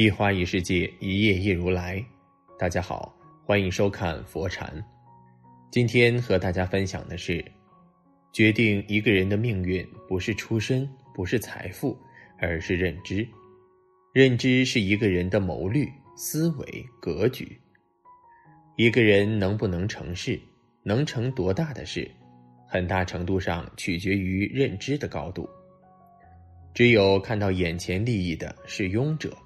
一花一世界，一叶一如来。大家好，欢迎收看佛禅。今天和大家分享的是：决定一个人的命运，不是出身，不是财富，而是认知。认知是一个人的谋虑、思维、格局。一个人能不能成事，能成多大的事，很大程度上取决于认知的高度。只有看到眼前利益的是庸者。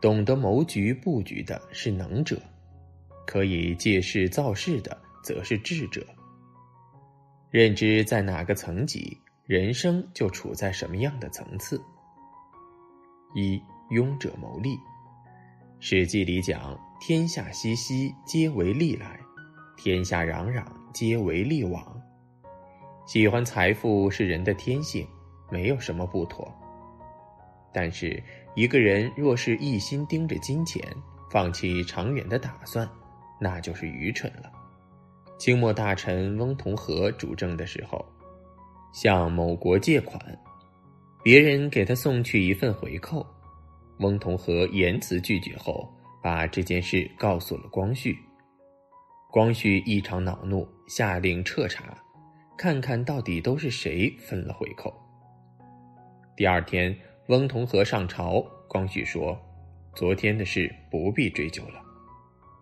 懂得谋局布局的是能者，可以借势造势的则是智者。认知在哪个层级，人生就处在什么样的层次。一庸者谋利，《史记》里讲：“天下熙熙，皆为利来；天下攘攘，皆为利往。”喜欢财富是人的天性，没有什么不妥。但是。一个人若是一心盯着金钱，放弃长远的打算，那就是愚蠢了。清末大臣翁同龢主政的时候，向某国借款，别人给他送去一份回扣，翁同龢严词拒绝后，把这件事告诉了光绪。光绪异常恼怒，下令彻查，看看到底都是谁分了回扣。第二天。翁同龢上朝，光绪说：“昨天的事不必追究了。”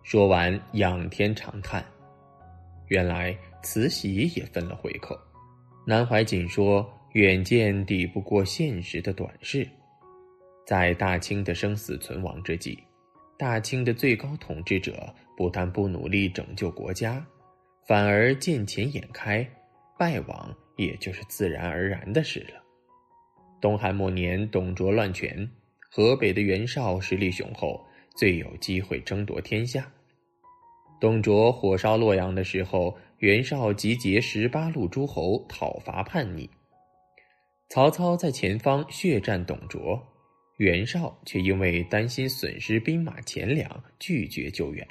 说完，仰天长叹。原来慈禧也分了回扣。南怀瑾说：“远见抵不过现实的短视。”在大清的生死存亡之际，大清的最高统治者不但不努力拯救国家，反而见钱眼开，败亡也就是自然而然的事了。东汉末年，董卓乱权，河北的袁绍实力雄厚，最有机会争夺天下。董卓火烧洛阳的时候，袁绍集结十八路诸侯讨伐叛逆。曹操在前方血战董卓，袁绍却因为担心损失兵马钱粮，拒绝救援，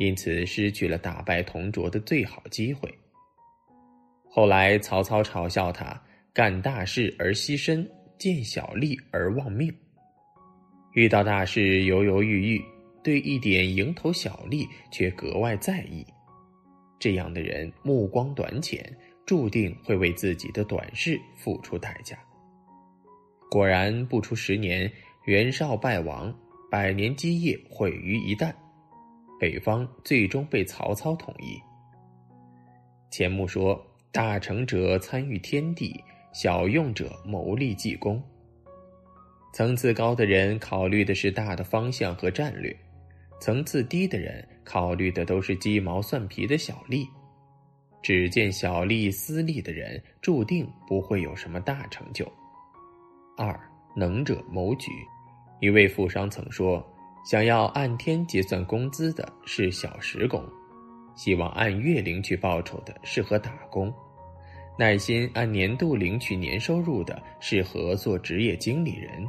因此失去了打败董卓的最好机会。后来曹操嘲笑他。干大事而牺牲，见小利而忘命。遇到大事犹犹豫豫，对一点蝇头小利却格外在意。这样的人目光短浅，注定会为自己的短视付出代价。果然，不出十年，袁绍败亡，百年基业毁于一旦，北方最终被曹操统一。钱穆说：“大成者参与天地。”小用者谋利济公。层次高的人考虑的是大的方向和战略，层次低的人考虑的都是鸡毛蒜皮的小利。只见小利私利的人，注定不会有什么大成就。二能者谋局。一位富商曾说：“想要按天结算工资的是小时工，希望按月领取报酬的适合打工。”耐心按年度领取年收入的适合做职业经理人，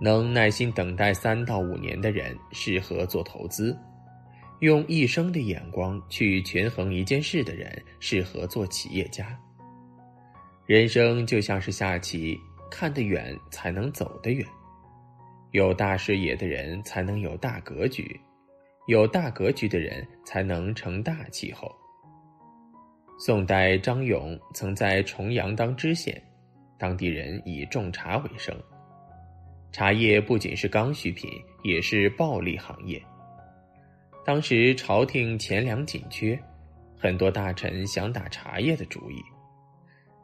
能耐心等待三到五年的人适合做投资，用一生的眼光去权衡一件事的人适合做企业家。人生就像是下棋，看得远才能走得远，有大视野的人才能有大格局，有大格局的人才能成大气候。宋代张勇曾在重阳当知县，当地人以种茶为生。茶叶不仅是刚需品，也是暴利行业。当时朝廷钱粮紧缺，很多大臣想打茶叶的主意。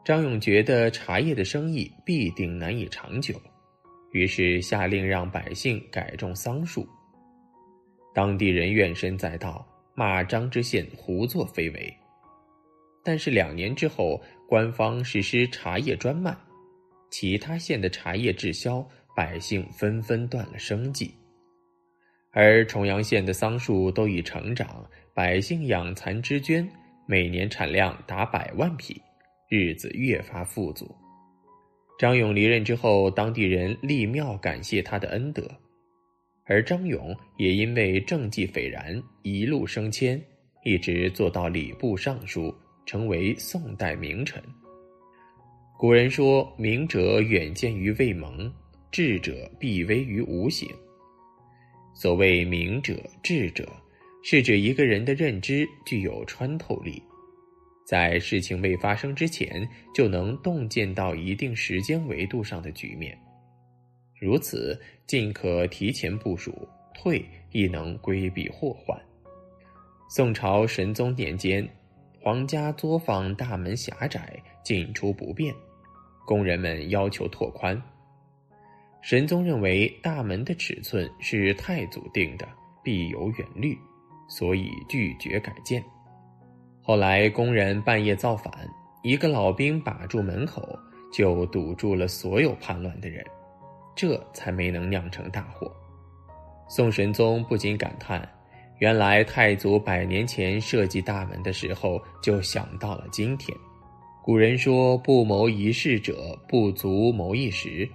张勇觉得茶叶的生意必定难以长久，于是下令让百姓改种桑树。当地人怨声载道，骂张知县胡作非为。但是两年之后，官方实施茶叶专卖，其他县的茶叶滞销，百姓纷纷断了生计。而重阳县的桑树都已成长，百姓养蚕织绢，每年产量达百万匹，日子越发富足。张勇离任之后，当地人立庙感谢他的恩德，而张勇也因为政绩斐然，一路升迁，一直做到礼部尚书。成为宋代名臣。古人说：“明者远见于未萌，智者必危于无形。所谓明者、智者，是指一个人的认知具有穿透力，在事情未发生之前就能洞见到一定时间维度上的局面，如此尽可提前部署，退亦能规避祸患。宋朝神宗年间，皇家作坊大门狭窄，进出不便，工人们要求拓宽。神宗认为大门的尺寸是太祖定的，必有远虑，所以拒绝改建。后来工人半夜造反，一个老兵把住门口，就堵住了所有叛乱的人，这才没能酿成大祸。宋神宗不禁感叹：原来太祖百年前设计大门的时候就想到了今天。古人说：“不谋一事者，不足谋一时。”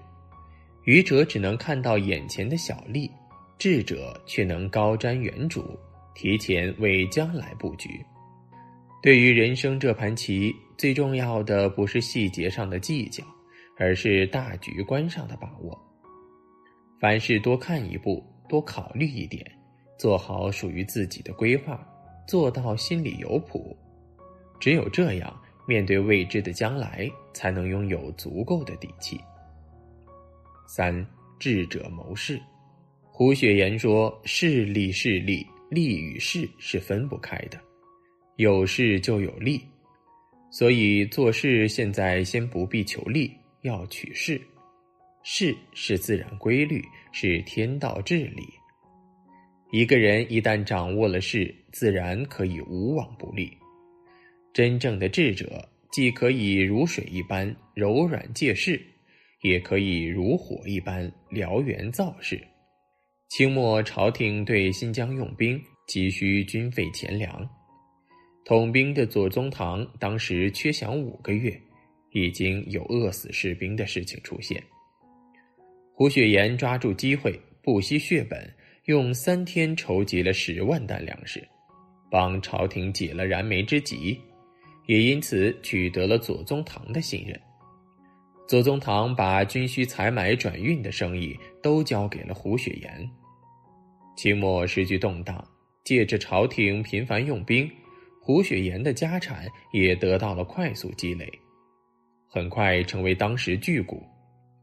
愚者只能看到眼前的小利，智者却能高瞻远瞩，提前为将来布局。对于人生这盘棋，最重要的不是细节上的计较，而是大局观上的把握。凡事多看一步，多考虑一点，做好属于自己的规划，做到心里有谱。只有这样，面对未知的将来，才能拥有足够的底气。三智者谋事，胡雪岩说：“势利是利，利与势是分不开的，有势就有利，所以做事现在先不必求利，要取势。势是自然规律，是天道至理。一个人一旦掌握了势，自然可以无往不利。真正的智者，既可以如水一般柔软借势。”也可以如火一般燎原造势。清末朝廷对新疆用兵急需军费钱粮，统兵的左宗棠当时缺饷五个月，已经有饿死士兵的事情出现。胡雪岩抓住机会，不惜血本，用三天筹集了十万担粮食，帮朝廷解了燃眉之急，也因此取得了左宗棠的信任。左宗棠把军需采买转运的生意都交给了胡雪岩。清末时局动荡，借着朝廷频繁用兵，胡雪岩的家产也得到了快速积累，很快成为当时巨贾。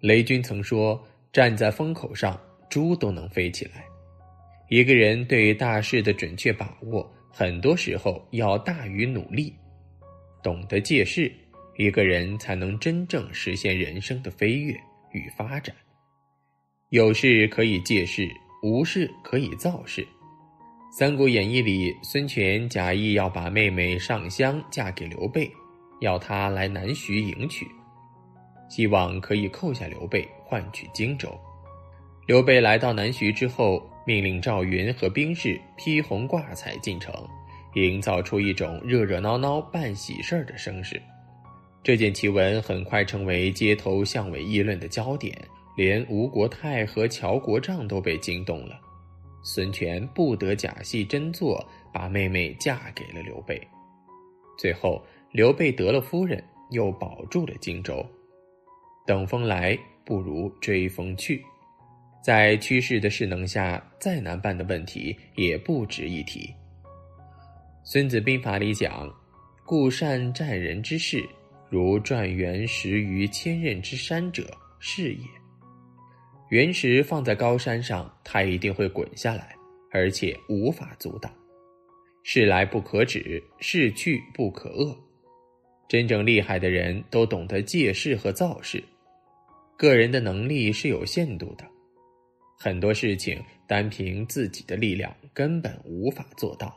雷军曾说：“站在风口上，猪都能飞起来。”一个人对大事的准确把握，很多时候要大于努力，懂得借势。一个人才能真正实现人生的飞跃与发展。有事可以借势，无事可以造势。《三国演义》里，孙权假意要把妹妹上香嫁给刘备，要他来南徐迎娶，希望可以扣下刘备，换取荆州。刘备来到南徐之后，命令赵云和兵士披红挂彩进城，营造出一种热热闹闹办喜事儿的声势。这件奇闻很快成为街头巷尾议论的焦点，连吴国太和乔国丈都被惊动了。孙权不得假戏真做，把妹妹嫁给了刘备。最后，刘备得了夫人，又保住了荆州。等风来不如追风去，在趋势的势能下，再难办的问题也不值一提。《孙子兵法》里讲：“故善战人之势。”如转圆石于千仞之山者，是也。原石放在高山上，它一定会滚下来，而且无法阻挡。事来不可止，事去不可遏。真正厉害的人都懂得借势和造势。个人的能力是有限度的，很多事情单凭自己的力量根本无法做到。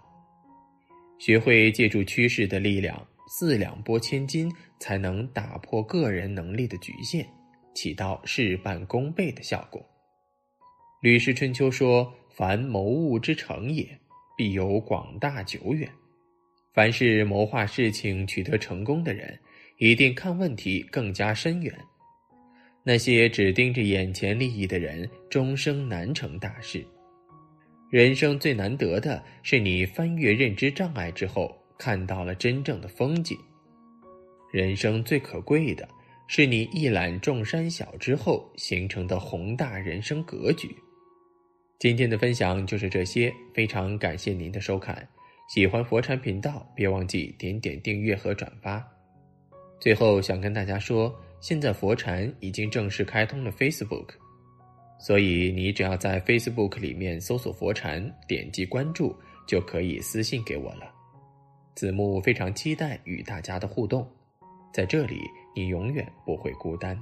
学会借助趋势的力量。四两拨千斤，才能打破个人能力的局限，起到事半功倍的效果。《吕氏春秋》说：“凡谋物之成也，必有广大久远。”凡是谋划事情取得成功的人，一定看问题更加深远。那些只盯着眼前利益的人，终生难成大事。人生最难得的是，你翻越认知障碍之后。看到了真正的风景。人生最可贵的是你一览众山小之后形成的宏大人生格局。今天的分享就是这些，非常感谢您的收看。喜欢佛禅频道，别忘记点点订阅和转发。最后想跟大家说，现在佛禅已经正式开通了 Facebook，所以你只要在 Facebook 里面搜索佛禅，点击关注，就可以私信给我了。子木非常期待与大家的互动，在这里你永远不会孤单。